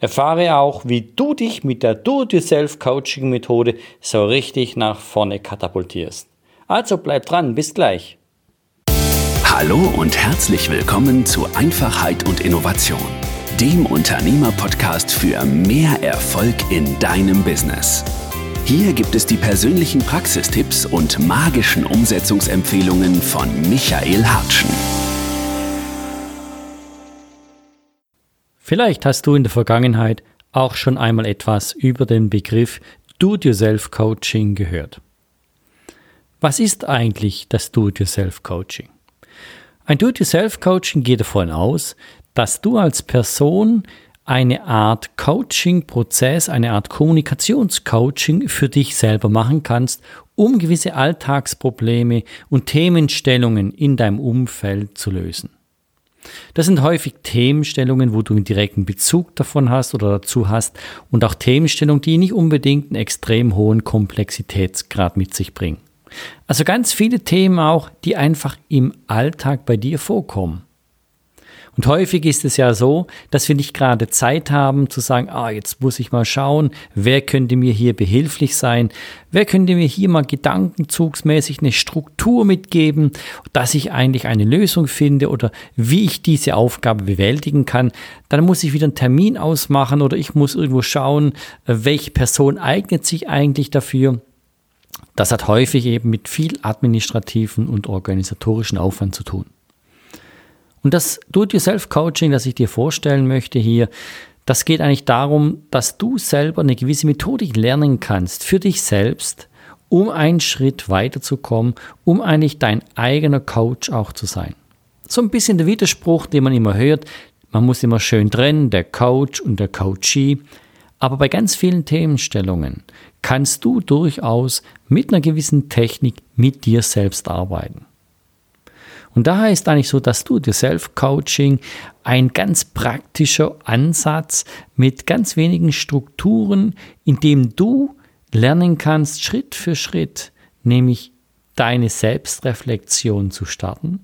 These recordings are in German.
Erfahre auch, wie du dich mit der Do-it-yourself-Coaching-Methode so richtig nach vorne katapultierst. Also bleib dran, bis gleich. Hallo und herzlich willkommen zu Einfachheit und Innovation, dem Unternehmer-Podcast für mehr Erfolg in deinem Business. Hier gibt es die persönlichen Praxistipps und magischen Umsetzungsempfehlungen von Michael Hartschen. Vielleicht hast du in der Vergangenheit auch schon einmal etwas über den Begriff Do-it-yourself-Coaching gehört. Was ist eigentlich das Do-it-yourself-Coaching? Ein Do-it-yourself-Coaching geht davon aus, dass du als Person eine Art Coaching-Prozess, eine Art Kommunikationscoaching für dich selber machen kannst, um gewisse Alltagsprobleme und Themenstellungen in deinem Umfeld zu lösen. Das sind häufig Themenstellungen, wo du einen direkten Bezug davon hast oder dazu hast und auch Themenstellungen, die nicht unbedingt einen extrem hohen Komplexitätsgrad mit sich bringen. Also ganz viele Themen auch, die einfach im Alltag bei dir vorkommen. Und häufig ist es ja so, dass wir nicht gerade Zeit haben zu sagen, ah, jetzt muss ich mal schauen, wer könnte mir hier behilflich sein, wer könnte mir hier mal gedankenzugsmäßig eine Struktur mitgeben, dass ich eigentlich eine Lösung finde oder wie ich diese Aufgabe bewältigen kann. Dann muss ich wieder einen Termin ausmachen oder ich muss irgendwo schauen, welche Person eignet sich eigentlich dafür. Das hat häufig eben mit viel administrativen und organisatorischen Aufwand zu tun. Und das Do-it-yourself-Coaching, das ich dir vorstellen möchte hier, das geht eigentlich darum, dass du selber eine gewisse Methodik lernen kannst für dich selbst, um einen Schritt weiterzukommen, um eigentlich dein eigener Coach auch zu sein. So ein bisschen der Widerspruch, den man immer hört, man muss immer schön trennen, der Coach und der Coachee. Aber bei ganz vielen Themenstellungen kannst du durchaus mit einer gewissen Technik mit dir selbst arbeiten. Und daher ist eigentlich so, dass du dir Self-Coaching ein ganz praktischer Ansatz mit ganz wenigen Strukturen, in dem du lernen kannst, Schritt für Schritt, nämlich deine Selbstreflexion zu starten,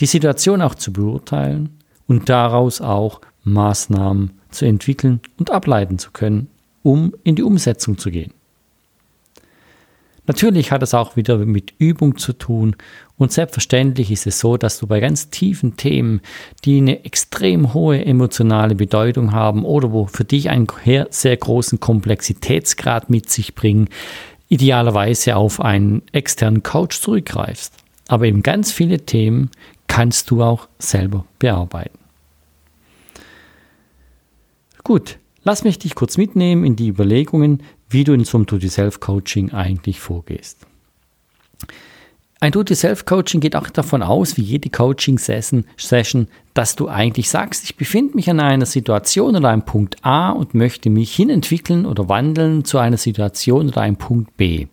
die Situation auch zu beurteilen und daraus auch Maßnahmen zu entwickeln und ableiten zu können, um in die Umsetzung zu gehen. Natürlich hat es auch wieder mit Übung zu tun und selbstverständlich ist es so, dass du bei ganz tiefen Themen, die eine extrem hohe emotionale Bedeutung haben oder wo für dich einen sehr großen Komplexitätsgrad mit sich bringen, idealerweise auf einen externen Coach zurückgreifst. Aber eben ganz viele Themen kannst du auch selber bearbeiten. Gut, lass mich dich kurz mitnehmen in die Überlegungen, wie du in so einem Do-it-yourself-Coaching eigentlich vorgehst. Ein Do-it-yourself-Coaching geht auch davon aus, wie jede Coaching-Session, dass du eigentlich sagst, ich befinde mich an einer Situation oder einem Punkt A und möchte mich hinentwickeln oder wandeln zu einer Situation oder einem Punkt B.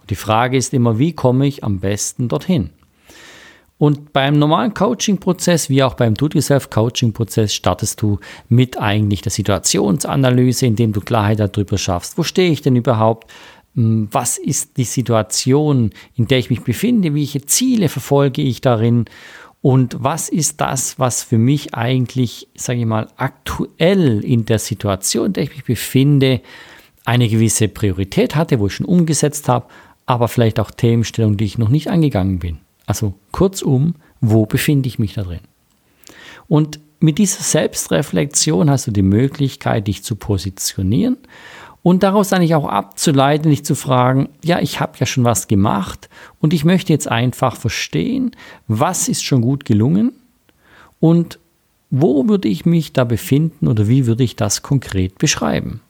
Und die Frage ist immer, wie komme ich am besten dorthin? Und beim normalen Coaching-Prozess, wie auch beim Do-it-yourself-Coaching-Prozess, startest du mit eigentlich der Situationsanalyse, indem du Klarheit darüber schaffst. Wo stehe ich denn überhaupt? Hm, was ist die Situation, in der ich mich befinde? Welche Ziele verfolge ich darin? Und was ist das, was für mich eigentlich, sage ich mal, aktuell in der Situation, in der ich mich befinde, eine gewisse Priorität hatte, wo ich schon umgesetzt habe, aber vielleicht auch Themenstellungen, die ich noch nicht angegangen bin? Also kurzum, wo befinde ich mich da drin? Und mit dieser Selbstreflexion hast du die Möglichkeit, dich zu positionieren und daraus eigentlich auch abzuleiten, dich zu fragen, ja, ich habe ja schon was gemacht und ich möchte jetzt einfach verstehen, was ist schon gut gelungen und wo würde ich mich da befinden oder wie würde ich das konkret beschreiben.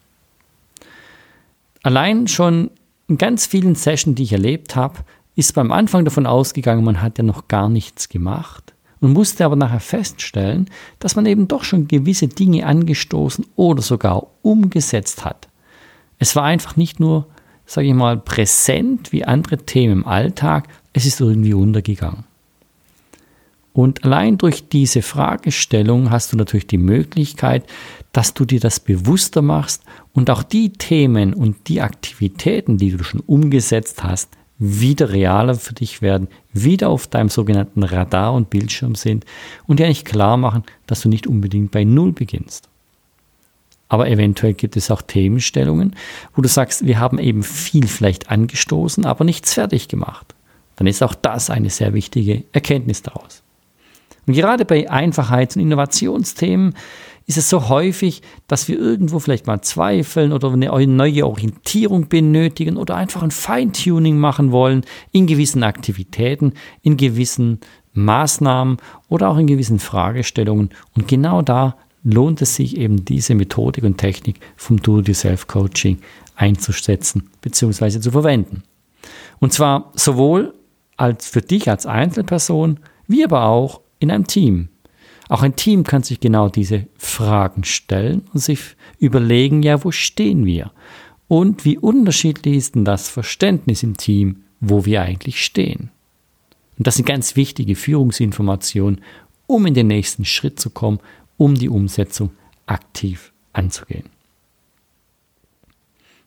Allein schon in ganz vielen Sessions, die ich erlebt habe, ist beim Anfang davon ausgegangen, man hat ja noch gar nichts gemacht und musste aber nachher feststellen, dass man eben doch schon gewisse Dinge angestoßen oder sogar umgesetzt hat. Es war einfach nicht nur, sage ich mal, präsent wie andere Themen im Alltag, es ist irgendwie untergegangen. Und allein durch diese Fragestellung hast du natürlich die Möglichkeit, dass du dir das bewusster machst und auch die Themen und die Aktivitäten, die du schon umgesetzt hast, wieder realer für dich werden, wieder auf deinem sogenannten Radar und Bildschirm sind und dir eigentlich klar machen, dass du nicht unbedingt bei Null beginnst. Aber eventuell gibt es auch Themenstellungen, wo du sagst, wir haben eben viel vielleicht angestoßen, aber nichts fertig gemacht. Dann ist auch das eine sehr wichtige Erkenntnis daraus. Und gerade bei Einfachheits- und Innovationsthemen ist es so häufig, dass wir irgendwo vielleicht mal zweifeln oder eine neue Orientierung benötigen oder einfach ein Feintuning machen wollen in gewissen Aktivitäten, in gewissen Maßnahmen oder auch in gewissen Fragestellungen. Und genau da lohnt es sich eben diese Methodik und Technik vom Do-it-yourself-Coaching einzusetzen bzw. zu verwenden. Und zwar sowohl als für dich als Einzelperson, wie aber auch in einem Team. Auch ein Team kann sich genau diese Fragen stellen und sich überlegen, ja, wo stehen wir? Und wie unterschiedlich ist denn das Verständnis im Team, wo wir eigentlich stehen? Und das sind ganz wichtige Führungsinformationen, um in den nächsten Schritt zu kommen, um die Umsetzung aktiv anzugehen.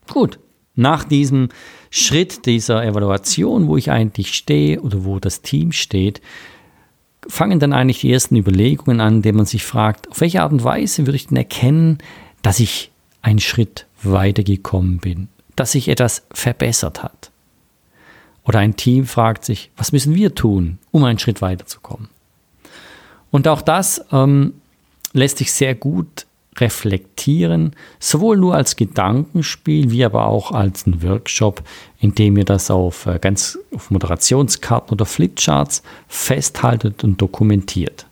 Gut, nach diesem Schritt dieser Evaluation, wo ich eigentlich stehe oder wo das Team steht, fangen dann eigentlich die ersten Überlegungen an, indem man sich fragt, auf welche Art und Weise würde ich denn erkennen, dass ich einen Schritt weitergekommen bin, dass sich etwas verbessert hat. Oder ein Team fragt sich, was müssen wir tun, um einen Schritt weiterzukommen. Und auch das ähm, lässt sich sehr gut reflektieren, sowohl nur als Gedankenspiel, wie aber auch als ein Workshop, in dem ihr das auf äh, ganz auf Moderationskarten oder Flipcharts festhaltet und dokumentiert.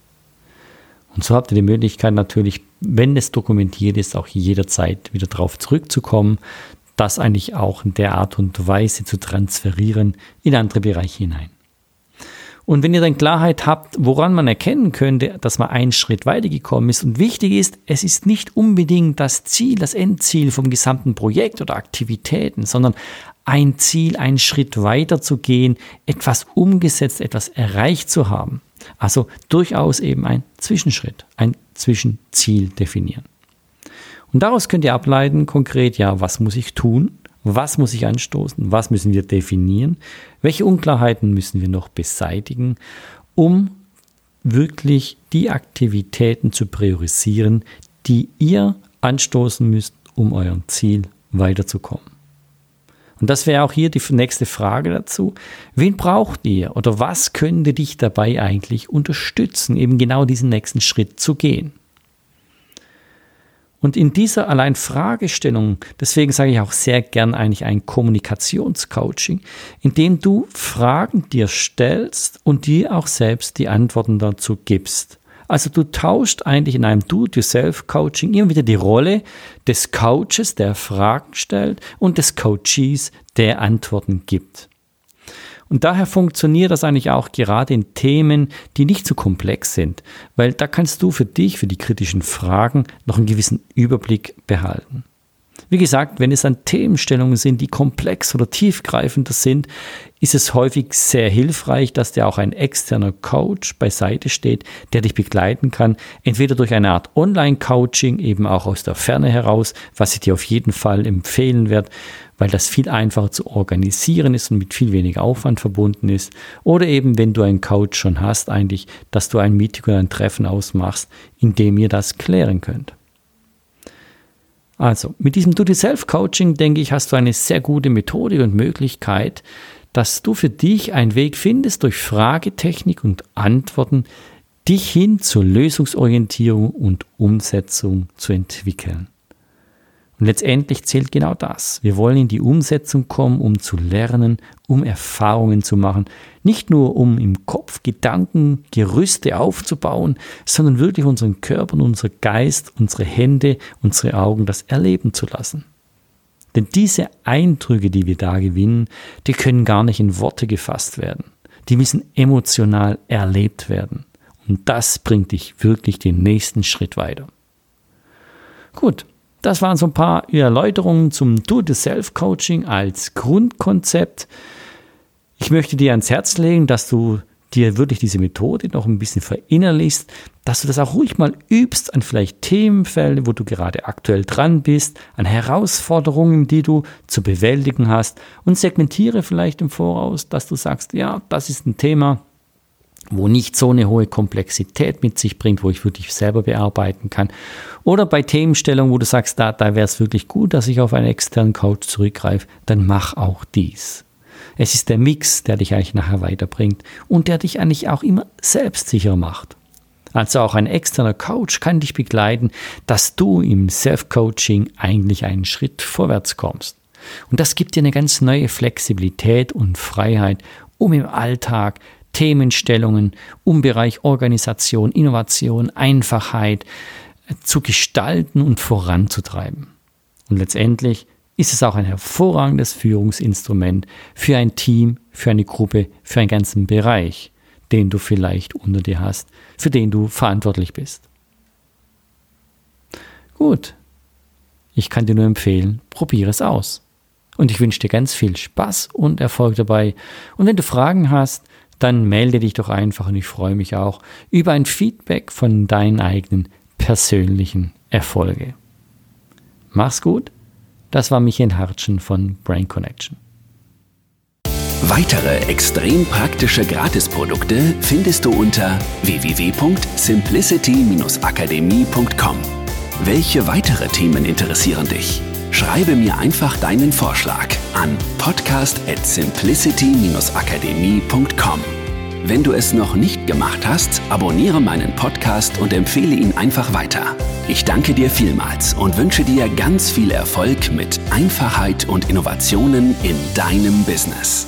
Und so habt ihr die Möglichkeit natürlich, wenn es dokumentiert ist, auch jederzeit wieder darauf zurückzukommen, das eigentlich auch in der Art und Weise zu transferieren in andere Bereiche hinein. Und wenn ihr dann Klarheit habt, woran man erkennen könnte, dass man einen Schritt weitergekommen ist, und wichtig ist, es ist nicht unbedingt das Ziel, das Endziel vom gesamten Projekt oder Aktivitäten, sondern ein Ziel, einen Schritt weiter zu gehen, etwas umgesetzt, etwas erreicht zu haben. Also durchaus eben ein Zwischenschritt, ein Zwischenziel definieren. Und daraus könnt ihr ableiten, konkret, ja, was muss ich tun? Was muss ich anstoßen? Was müssen wir definieren? Welche Unklarheiten müssen wir noch beseitigen, um wirklich die Aktivitäten zu priorisieren, die ihr anstoßen müsst, um eurem Ziel weiterzukommen? Und das wäre auch hier die nächste Frage dazu. Wen braucht ihr oder was könnte dich dabei eigentlich unterstützen, eben genau diesen nächsten Schritt zu gehen? Und in dieser allein Fragestellung, deswegen sage ich auch sehr gern eigentlich ein Kommunikationscoaching, in dem du Fragen dir stellst und dir auch selbst die Antworten dazu gibst. Also du tauscht eigentlich in einem Do-it-yourself-Coaching immer wieder die Rolle des Coaches, der Fragen stellt, und des Coaches, der Antworten gibt. Und daher funktioniert das eigentlich auch gerade in Themen, die nicht so komplex sind, weil da kannst du für dich, für die kritischen Fragen noch einen gewissen Überblick behalten. Wie gesagt, wenn es an Themenstellungen sind, die komplex oder tiefgreifender sind, ist es häufig sehr hilfreich, dass dir auch ein externer Coach beiseite steht, der dich begleiten kann, entweder durch eine Art Online-Coaching, eben auch aus der Ferne heraus, was ich dir auf jeden Fall empfehlen werde, weil das viel einfacher zu organisieren ist und mit viel weniger Aufwand verbunden ist. Oder eben, wenn du einen Coach schon hast, eigentlich, dass du ein Meeting oder ein Treffen ausmachst, in dem ihr das klären könnt. Also, mit diesem Do-it-self-Coaching, denke ich, hast du eine sehr gute Methode und Möglichkeit, dass du für dich einen Weg findest, durch Fragetechnik und Antworten dich hin zur Lösungsorientierung und Umsetzung zu entwickeln. Und letztendlich zählt genau das. Wir wollen in die Umsetzung kommen, um zu lernen, um Erfahrungen zu machen. Nicht nur um im Kopf Gedanken, Gerüste aufzubauen, sondern wirklich unseren Körper und unser Geist, unsere Hände, unsere Augen das erleben zu lassen. Denn diese Eindrücke, die wir da gewinnen, die können gar nicht in Worte gefasst werden. Die müssen emotional erlebt werden. Und das bringt dich wirklich den nächsten Schritt weiter. Gut, das waren so ein paar Erläuterungen zum Do-it-self-Coaching als Grundkonzept. Ich möchte dir ans Herz legen, dass du dir wirklich diese Methode noch ein bisschen verinnerlichst, dass du das auch ruhig mal übst an vielleicht Themenfällen, wo du gerade aktuell dran bist, an Herausforderungen, die du zu bewältigen hast und segmentiere vielleicht im Voraus, dass du sagst, ja, das ist ein Thema, wo nicht so eine hohe Komplexität mit sich bringt, wo ich wirklich selber bearbeiten kann. Oder bei Themenstellungen, wo du sagst, da, da wäre es wirklich gut, dass ich auf einen externen Coach zurückgreife, dann mach auch dies. Es ist der Mix, der dich eigentlich nachher weiterbringt und der dich eigentlich auch immer selbstsicher macht. Also auch ein externer Coach kann dich begleiten, dass du im Self-Coaching eigentlich einen Schritt vorwärts kommst. Und das gibt dir eine ganz neue Flexibilität und Freiheit, um im Alltag Themenstellungen um Bereich Organisation, Innovation, Einfachheit zu gestalten und voranzutreiben. Und letztendlich ist es auch ein hervorragendes Führungsinstrument für ein Team, für eine Gruppe, für einen ganzen Bereich, den du vielleicht unter dir hast, für den du verantwortlich bist. Gut, ich kann dir nur empfehlen, probiere es aus. Und ich wünsche dir ganz viel Spaß und Erfolg dabei. Und wenn du Fragen hast, dann melde dich doch einfach und ich freue mich auch über ein Feedback von deinen eigenen persönlichen Erfolge. Mach's gut. Das war Michael Hartschen von Brain Connection. Weitere extrem praktische Gratisprodukte findest du unter www.simplicity-akademie.com. Welche weitere Themen interessieren dich? Schreibe mir einfach deinen Vorschlag an podcast at simplicity-akademie.com. Wenn du es noch nicht gemacht hast, abonniere meinen Podcast und empfehle ihn einfach weiter. Ich danke dir vielmals und wünsche dir ganz viel Erfolg mit Einfachheit und Innovationen in deinem Business.